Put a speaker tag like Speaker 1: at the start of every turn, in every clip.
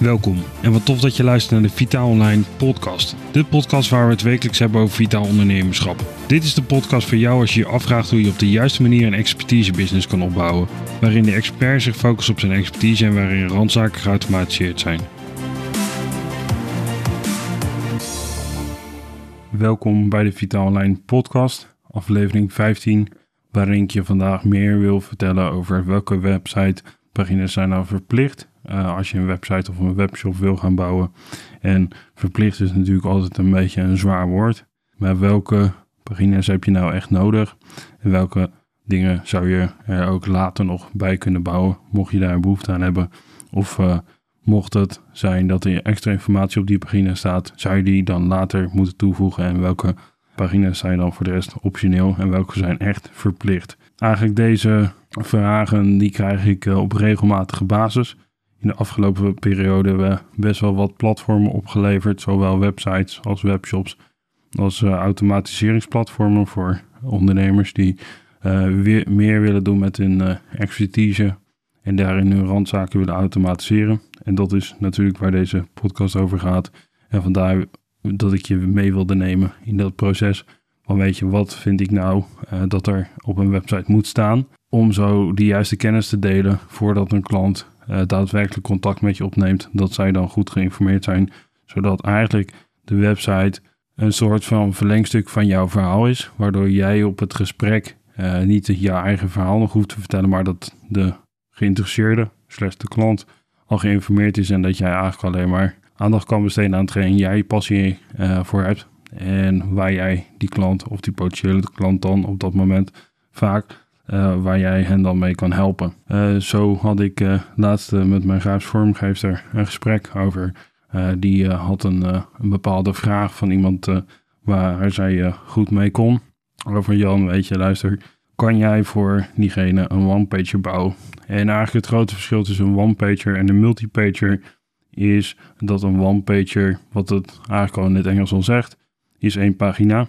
Speaker 1: Welkom en wat tof dat je luistert naar de Vitaal Online podcast. De podcast waar we het wekelijks hebben over vitaal ondernemerschap. Dit is de podcast voor jou als je je afvraagt hoe je op de juiste manier een expertise-business kan opbouwen. Waarin de expert zich focust op zijn expertise en waarin randzaken geautomatiseerd zijn. Welkom bij de Vitaal Online podcast, aflevering 15, waarin ik je vandaag meer wil vertellen over welke website pagina's zijn nou verplicht uh, als je een website of een webshop wil gaan bouwen. En verplicht is natuurlijk altijd een beetje een zwaar woord. Maar welke pagina's heb je nou echt nodig? En welke dingen zou je er ook later nog bij kunnen bouwen, mocht je daar behoefte aan hebben? Of uh, mocht het zijn dat er extra informatie op die pagina staat, zou je die dan later moeten toevoegen? En welke pagina's zijn dan voor de rest optioneel en welke zijn echt verplicht? Eigenlijk deze vragen die krijg ik uh, op regelmatige basis in de afgelopen periode hebben we best wel wat platformen opgeleverd, zowel websites als webshops, als uh, automatiseringsplatformen voor ondernemers die uh, weer meer willen doen met hun expertise en daarin hun randzaken willen automatiseren. En dat is natuurlijk waar deze podcast over gaat. En vandaar dat ik je mee wilde nemen in dat proces. Van weet je, wat vind ik nou dat er op een website moet staan? Om zo de juiste kennis te delen voordat een klant uh, daadwerkelijk contact met je opneemt, dat zij dan goed geïnformeerd zijn, zodat eigenlijk de website een soort van verlengstuk van jouw verhaal is, waardoor jij op het gesprek uh, niet je eigen verhaal nog hoeft te vertellen, maar dat de geïnteresseerde, slechts de klant, al geïnformeerd is en dat jij eigenlijk alleen maar aandacht kan besteden aan hetgeen jij passie voor hebt en waar jij die klant of die potentiële klant dan op dat moment vaak uh, waar jij hen dan mee kan helpen. Uh, zo had ik uh, laatst met mijn grafisch vormgever een gesprek over. die had een, een, bepaalde vraag van iemand waar zij goed mee kon. Over Jan, weet je, luister, kan jij voor diegene een one-pager bouwen? En eigenlijk het grote verschil tussen een one-pager en een multi-pager is dat een one-pager, wat het eigenlijk al in het Engels al zegt, is één pagina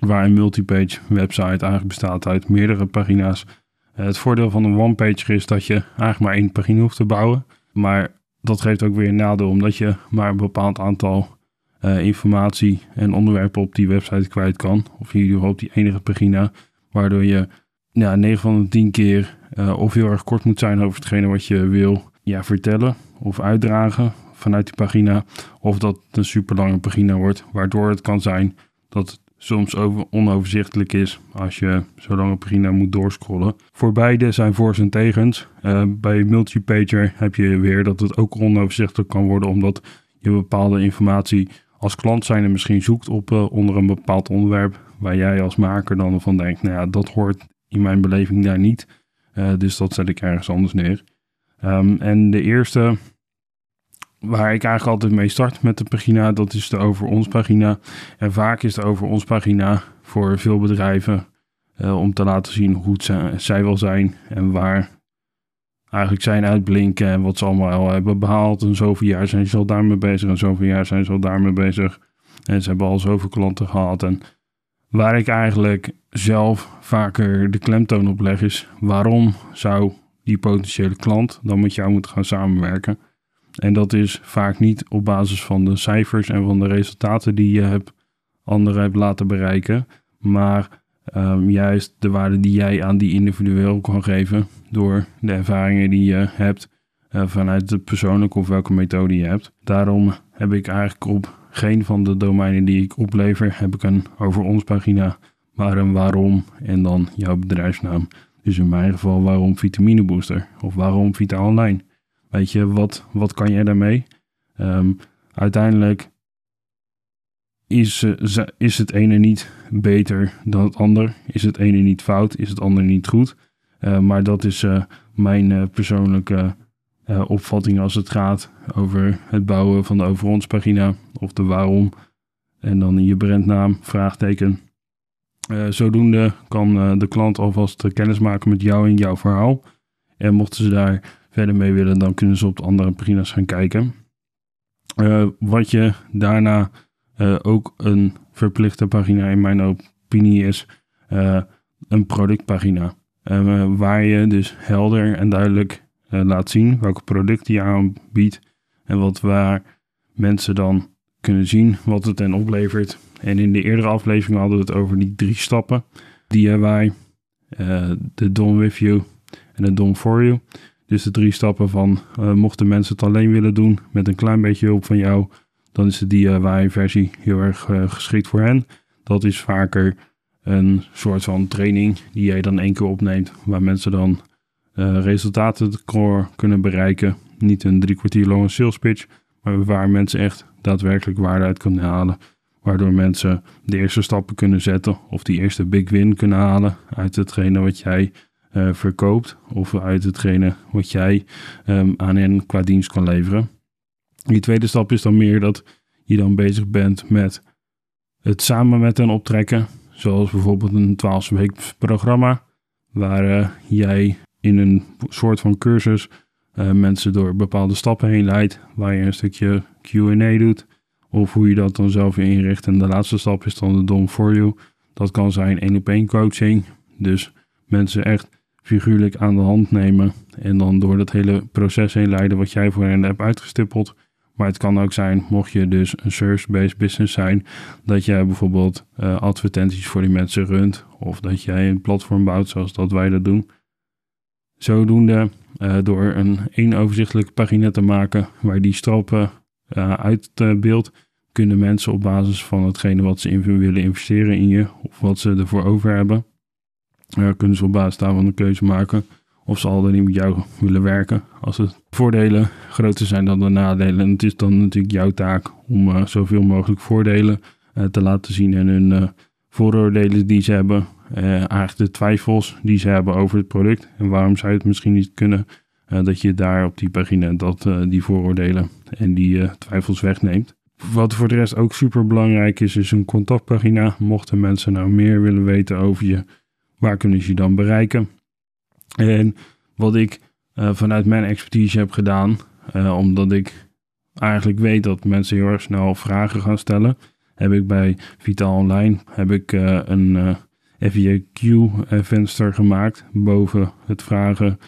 Speaker 1: waar een multipage website eigenlijk bestaat uit meerdere pagina's. Eh, het voordeel van een one-pager is dat je eigenlijk maar één pagina hoeft te bouwen. Maar dat geeft ook weer een nadeel, omdat je maar een bepaald aantal uh, informatie en onderwerpen op die website kwijt kan. Of hier op die enige pagina, waardoor je ja, 9 van de 10 keer uh, of heel erg kort moet zijn over hetgene wat je wil ja, vertellen of uitdragen vanuit die pagina. Of dat het een super lange pagina wordt, waardoor het kan zijn dat soms over onoverzichtelijk is als je zo lang een pagina moet doorscrollen. Voor beide zijn voor's en tegens. Uh, bij multipager heb je weer dat het ook onoverzichtelijk kan worden omdat je bepaalde informatie als klant zijn en misschien zoekt op uh, onder een bepaald onderwerp waar jij als maker dan van denkt, nou ja, dat hoort in mijn beleving daar niet. Uh, dus dat zet ik ergens anders neer. Um, en de eerste waar ik eigenlijk altijd mee start met de pagina, dat is de over ons pagina. En vaak is de over ons pagina voor veel bedrijven uh, om te laten zien hoe goed zij wel zijn en waar eigenlijk zijn uitblinken en wat ze allemaal al hebben behaald. En zoveel jaar zijn ze al daarmee bezig en zoveel jaar zijn ze al daarmee bezig. En ze hebben al zoveel klanten gehad. En waar ik eigenlijk zelf vaker de klemtoon op leg is waarom zou die potentiële klant dan met jou moeten gaan samenwerken? En dat is vaak niet op basis van de cijfers en van de resultaten die je hebt, anderen hebt laten bereiken, maar um, juist de waarde die jij aan die individueel kan geven door de ervaringen die je hebt uh, vanuit de persoonlijke of welke methode je hebt. Daarom heb ik eigenlijk op geen van de domeinen die ik oplever, heb ik een over ons pagina, maar een waarom en dan jouw bedrijfsnaam. Dus in mijn geval waarom vitamine booster of waarom Vita Online. Weet je, wat, wat kan jij daarmee? Um, uiteindelijk is, uh, is het ene niet beter dan het ander. Is het ene niet fout, is het ander niet goed. Uh, maar dat is uh, mijn persoonlijke opvatting als het gaat over het bouwen van de over ons pagina of de waarom. En dan je brandnaam, vraagteken. zodoende kan de klant alvast kennis maken met jou en jouw verhaal. En mochten ze daar verder mee willen, dan kunnen ze op de andere pagina's gaan kijken. Uh, wat je daarna uh, ook een verplichte pagina in mijn opinie is, uh, een productpagina. waar je dus helder en duidelijk laat zien welke producten je aanbiedt, En wat waar mensen dan kunnen zien wat het hen oplevert. En in de eerdere aflevering hadden we het over die drie stappen. DIY, de Done With You en de Done For You. Dus de drie stappen van uh, mochten mensen het alleen willen doen met een klein beetje hulp van jou, dan is de DIY-versie heel erg uh, geschikt voor hen. Dat is vaker een soort van training die jij dan één keer opneemt, waar mensen dan uh, resultaten kunnen bereiken. Niet een drie kwartier lange sales pitch, maar waar mensen echt daadwerkelijk waarde uit kunnen halen. Waardoor mensen de eerste stappen kunnen zetten of die eerste big win kunnen halen uit hetgene wat jij uh, verkoopt of uit hetgene wat jij um, aan hen qua dienst kan leveren. Die tweede stap is dan meer dat je dan bezig bent met het samen met hen optrekken. Zoals bijvoorbeeld een 12 week programma waar uh, jij in een soort van cursus uh, mensen door bepaalde stappen heen leidt, waar je een stukje Q&A doet, of hoe je dat dan zelf inricht. En de laatste stap is dan de Dom for You. Dat kan zijn één op één coaching, dus mensen echt figuurlijk aan de hand nemen en dan door dat hele proces heen leiden wat jij voor hen hebt uitgestippeld. Maar het kan ook zijn, mocht je dus een service-based business zijn, dat jij bijvoorbeeld uh, advertenties voor die mensen runt. Of dat jij een platform bouwt zoals dat wij dat doen. Zodoende, uh, door een één overzichtelijke pagina te maken waar die stappen uh, uitbeeldt, kunnen mensen op basis van hetgene wat ze in willen investeren in je, of wat ze ervoor over hebben, kunnen ze op basis daarvan een keuze maken of ze al dan niet met jou willen werken. Als de voordelen groter zijn dan de nadelen. En het is dan natuurlijk jouw taak om uh, zoveel mogelijk voordelen uh, te laten zien en hun uh, vooroordelen die ze hebben. eigenlijk de twijfels die ze hebben over het product en waarom zou het misschien niet kunnen. dat je daar op die pagina dat, die vooroordelen en die twijfels wegneemt. Wat voor de rest ook super belangrijk is, is een contactpagina. Mochten mensen nou meer willen weten over je, waar kunnen ze je dan bereiken? En wat ik uh, vanuit mijn expertise heb gedaan, uh, omdat ik eigenlijk weet dat mensen heel erg snel vragen gaan stellen, heb ik bij Vitaal Online heb ik, uh, een FAQ-venster gemaakt boven het vragen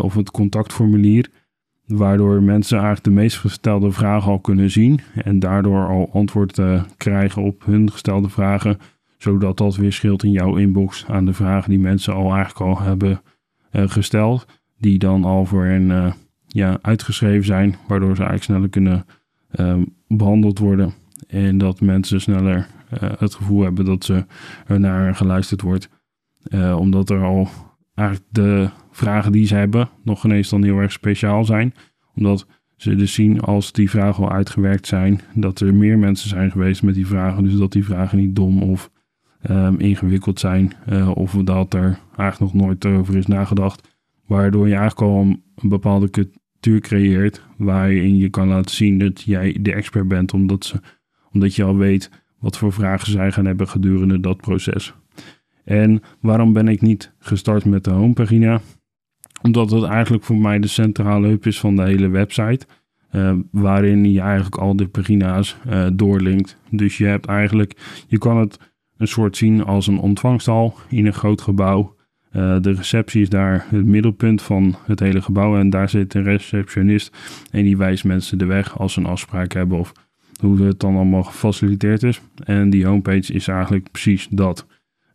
Speaker 1: of het contactformulier. Waardoor mensen eigenlijk de meest gestelde vragen al kunnen zien en daardoor al antwoord krijgen op hun gestelde vragen, zodat dat weer scheelt in jouw inbox aan de vragen die mensen al eigenlijk al hebben uh, gesteld, die dan al voor hen uh, ja, uitgeschreven zijn, waardoor ze eigenlijk sneller kunnen uh, behandeld worden. En dat mensen sneller eh, het gevoel hebben dat ze er naar geluisterd wordt. omdat er al eigenlijk de vragen die ze hebben nog ineens dan heel erg speciaal zijn. Omdat ze dus zien als die vragen al uitgewerkt zijn, dat er meer mensen zijn geweest met die vragen. Dus dat die vragen niet dom of um, ingewikkeld zijn. Uh, of dat er eigenlijk nog nooit over is nagedacht. Waardoor je eigenlijk al een, bepaalde cultuur creëert. Waarin je kan laten zien dat jij de expert bent. Omdat, ze, omdat je al weet wat voor vragen zij gaan hebben gedurende dat proces. En waarom ben ik niet gestart met de homepagina? Omdat het eigenlijk voor mij de centrale hub is van de hele website. Uh, waarin je eigenlijk al de pagina's uh, doorlinkt. Dus je hebt eigenlijk, je kan het een soort zien als een ontvangsthal in een groot gebouw. Uh, de receptie is daar het middelpunt van het hele gebouw en daar zit een receptionist en die wijst mensen de weg als ze een afspraak hebben of hoe het dan allemaal gefaciliteerd is. En die homepage is eigenlijk precies dat.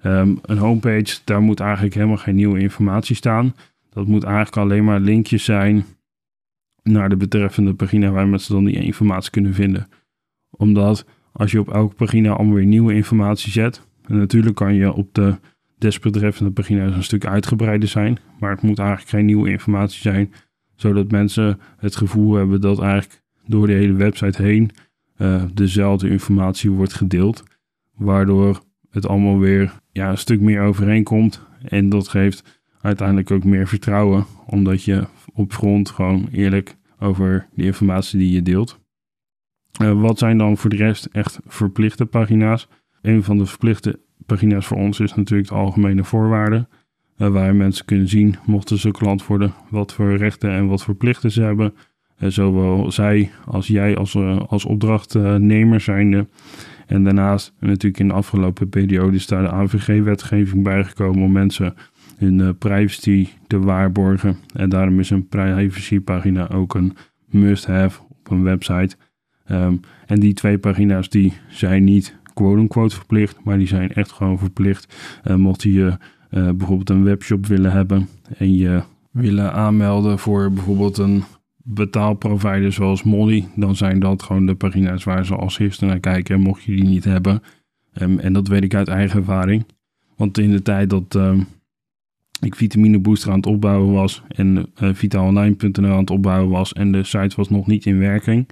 Speaker 1: Um, een homepage, daar moet eigenlijk helemaal geen nieuwe informatie staan. Dat moet eigenlijk alleen maar linkjes zijn naar de betreffende pagina waar mensen dan die informatie kunnen vinden. Omdat als je op elke pagina allemaal weer nieuwe informatie zet. En natuurlijk kan je op de desbetreffende pagina's een stuk uitgebreider zijn. Maar het moet eigenlijk geen nieuwe informatie zijn. Zodat mensen het gevoel hebben dat eigenlijk door de hele website heen uh, dezelfde informatie wordt gedeeld. Waardoor het allemaal weer ja, een stuk meer overeenkomt. En dat geeft uiteindelijk ook meer vertrouwen. Omdat je op grond gewoon eerlijk over de informatie die je deelt. Uh, wat zijn dan voor de rest echt verplichte pagina's? Een van de verplichte pagina's voor ons is natuurlijk de algemene voorwaarden. Uh, waar mensen kunnen zien, mochten ze klant worden, wat voor rechten en wat voor plichten ze hebben. Uh, zowel zij als jij als, als opdrachtnemer zijnde. En daarnaast, natuurlijk in de afgelopen periode, is daar de AVG-wetgeving bijgekomen om mensen hun privacy te waarborgen. En daarom is een privacypagina ook een must-have op een website. Ehm, en die twee pagina's die zijn niet quote-unquote verplicht, maar die zijn echt gewoon verplicht. Uh, mocht je uh, bijvoorbeeld een webshop willen hebben en je willen aanmelden voor bijvoorbeeld een betaalprovider zoals Molly, dan zijn dat gewoon de pagina's waar ze als eerste naar kijken, mocht je die niet hebben. Um, en dat weet ik uit eigen ervaring. Want in de tijd dat ik Vitamine Booster aan het opbouwen was en uh, vitaalonline.nl aan het opbouwen was en de site was nog niet in werking,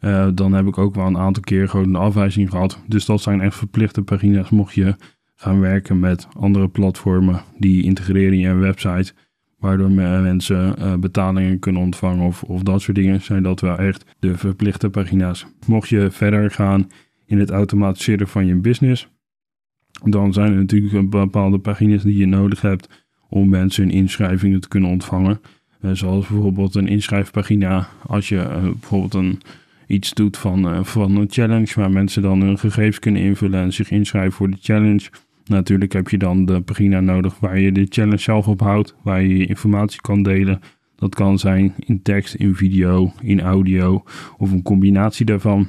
Speaker 1: uh, dan heb ik ook wel een aantal keer gewoon een afwijzing gehad. Dus dat zijn echt verplichte pagina's mocht je gaan werken met andere platformen die integreren in je website. Waardoor mensen uh, betalingen kunnen ontvangen of, of dat soort dingen. Zijn dat wel echt de verplichte pagina's. Mocht je verder gaan in het automatiseren van je business. Dan zijn er natuurlijk bepaalde pagina's die je nodig hebt om mensen hun inschrijvingen te kunnen ontvangen. Uh, zoals bijvoorbeeld een inschrijfpagina als je bijvoorbeeld een, iets doet van, uh, van een challenge waar mensen dan hun gegevens kunnen invullen en zich inschrijven voor de challenge. Natuurlijk heb je dan de pagina nodig waar je de challenge zelf op houdt, waar je informatie kan delen. Dat kan zijn in tekst, in video, in audio of een combinatie daarvan.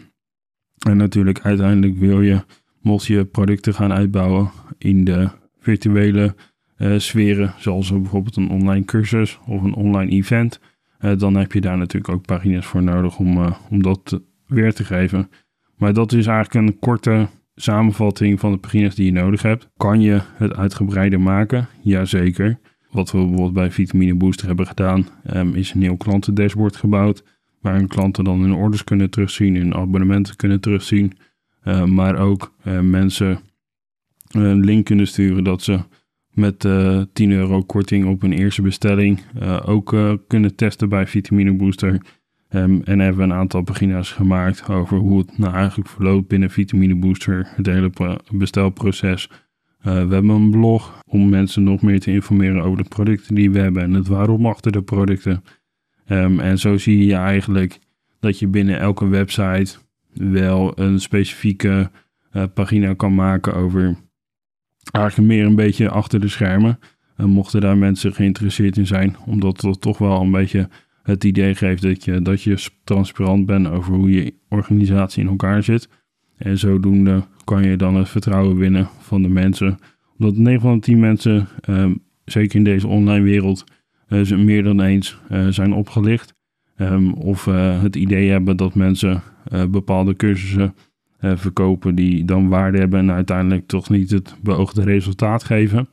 Speaker 1: En natuurlijk uiteindelijk wil je, mocht je producten gaan uitbouwen in de virtuele uh, sferen, zoals bijvoorbeeld een online cursus of een online event, dan heb je daar natuurlijk ook pagina's voor nodig om, uh, om dat weer te geven. Maar dat is eigenlijk een korte samenvatting van de pagina's die je nodig hebt. Kan je het uitgebreider maken? Jazeker. Wat we bijvoorbeeld bij Vitamine Booster hebben gedaan, um, is een nieuw klantendashboard gebouwd. Waar hun klanten dan hun orders kunnen terugzien, hun abonnementen kunnen terugzien. Uh, maar ook mensen een link kunnen sturen dat ze met uh, 10 euro korting op hun eerste bestelling ook kunnen testen bij Vitamine Booster. Um, en hebben we een aantal pagina's gemaakt over hoe het nou eigenlijk verloopt binnen Vitamine Booster, het hele bestelproces. Uh, we hebben een blog om mensen nog meer te informeren over de producten die we hebben en het waarom achter de producten. Um, en zo zie je eigenlijk dat je binnen elke website wel een specifieke uh, pagina kan maken over eigenlijk meer een beetje achter de schermen. Uh, mochten daar mensen geïnteresseerd in zijn, omdat het toch wel een beetje het idee geeft dat je, dat je transparant bent over hoe je organisatie in elkaar zit. En zodoende kan je dan het vertrouwen winnen van de mensen. Omdat 9 van de 10 mensen, um, zeker in deze online wereld, ze meer dan eens uh, zijn opgelicht. Um, of uh, het idee hebben dat mensen bepaalde cursussen verkopen die dan waarde hebben en uiteindelijk toch niet het beoogde resultaat geven.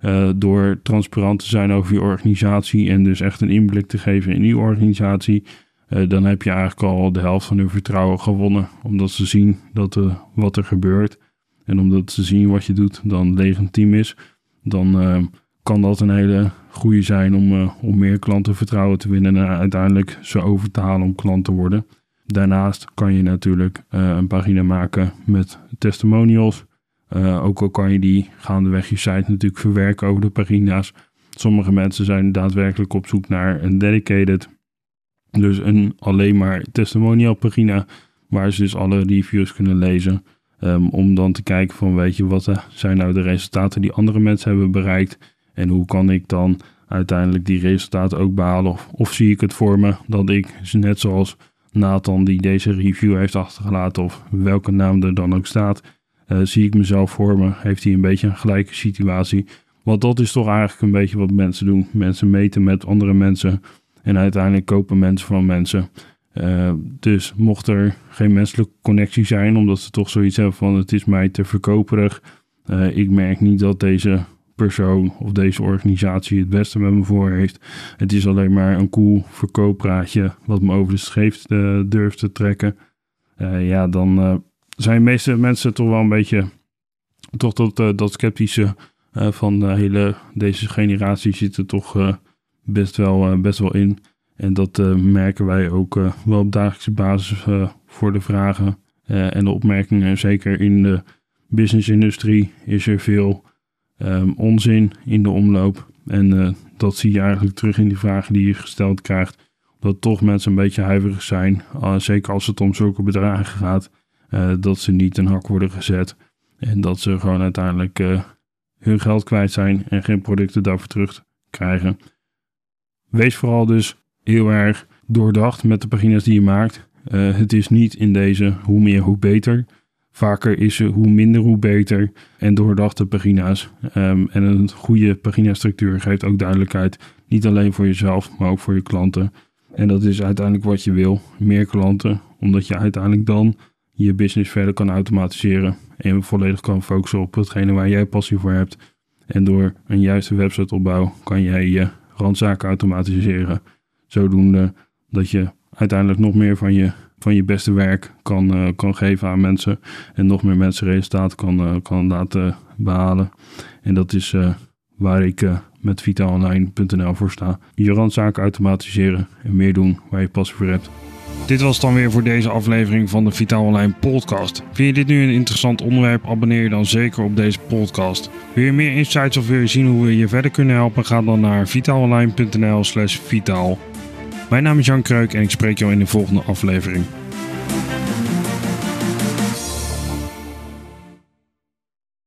Speaker 1: Uh, door transparant te zijn over je organisatie en dus echt een inblik te geven in die organisatie, uh, dan heb je eigenlijk al de helft van hun vertrouwen gewonnen. Omdat ze zien dat, uh, wat er gebeurt en omdat ze zien wat je doet dan legitiem is, dan kan dat een hele goede zijn om, om meer klantenvertrouwen te winnen en uiteindelijk ze over te halen om klant te worden. Daarnaast kan je natuurlijk een pagina maken met testimonials uh, ook al kan je die gaandeweg je site natuurlijk verwerken over de pagina's. Sommige mensen zijn daadwerkelijk op zoek naar een dedicated, dus een alleen maar testimonial pagina, waar ze dus alle reviews kunnen lezen. Um, om dan te kijken van weet je, wat zijn nou de resultaten die andere mensen hebben bereikt. En hoe kan ik dan uiteindelijk die resultaten ook behalen. Of, of zie ik het voor me dat ik, net zoals Nathan die deze review heeft achtergelaten, of welke naam er dan ook staat, uh, zie ik mezelf voor me? Heeft hij een beetje een gelijke situatie? Want dat is toch eigenlijk een beetje wat mensen doen. Mensen meten met andere mensen en uiteindelijk kopen mensen van mensen. Uh, dus mocht er geen menselijke connectie zijn, omdat ze toch zoiets hebben van het is mij te verkoperig. Uh, ik merk niet dat deze persoon of deze organisatie het beste met me voor heeft. Het is alleen maar een cool verkooppraatje wat me over de scheef durft te trekken. ja, dan zijn de meeste mensen toch wel een beetje toch dat, uh, dat sceptische uh, van de hele, deze generatie zit er toch uh, best, wel, best wel in. En dat merken wij ook wel op dagelijkse basis voor de vragen en de opmerkingen. Zeker in de businessindustrie is er veel um, onzin in de omloop. En dat zie je eigenlijk terug in die vragen die je gesteld krijgt. Dat toch mensen een beetje huiverig zijn. zeker als het om zulke bedragen gaat. Uh, dat ze niet een hak worden gezet. En dat ze gewoon uiteindelijk hun geld kwijt zijn en geen producten daarvoor terug krijgen. Wees vooral dus heel erg doordacht met de pagina's die je maakt. Het is niet in deze hoe meer hoe beter. Vaker is hoe minder hoe beter. En doordachte pagina's um, en een goede paginastructuur geeft ook duidelijkheid. Niet alleen voor jezelf, maar ook voor je klanten. En dat is uiteindelijk wat je wil. Meer klanten, omdat je uiteindelijk dan je business verder kan automatiseren. En volledig kan focussen op hetgene waar jij passie voor hebt. En door een juiste websiteopbouw kan jij je randzaken automatiseren. Zodoende dat je uiteindelijk nog meer van je, van je beste werk kan, uh, kan geven aan mensen. En nog meer mensen resultaat kan, uh, kan laten behalen. En dat is uh, waar ik met vitaalonline.nl voor sta. Je randzaken automatiseren en meer doen waar je passie voor hebt. Dit was dan weer voor deze aflevering van de Vitaal Online podcast. Vind je dit nu een interessant onderwerp? Abonneer je dan zeker op deze podcast. Wil je meer insights of wil je zien hoe we je verder kunnen helpen? Ga dan naar vitaalonline.nl slash vitaal. Mijn naam is Jan Kreuk en ik spreek jou in de volgende aflevering.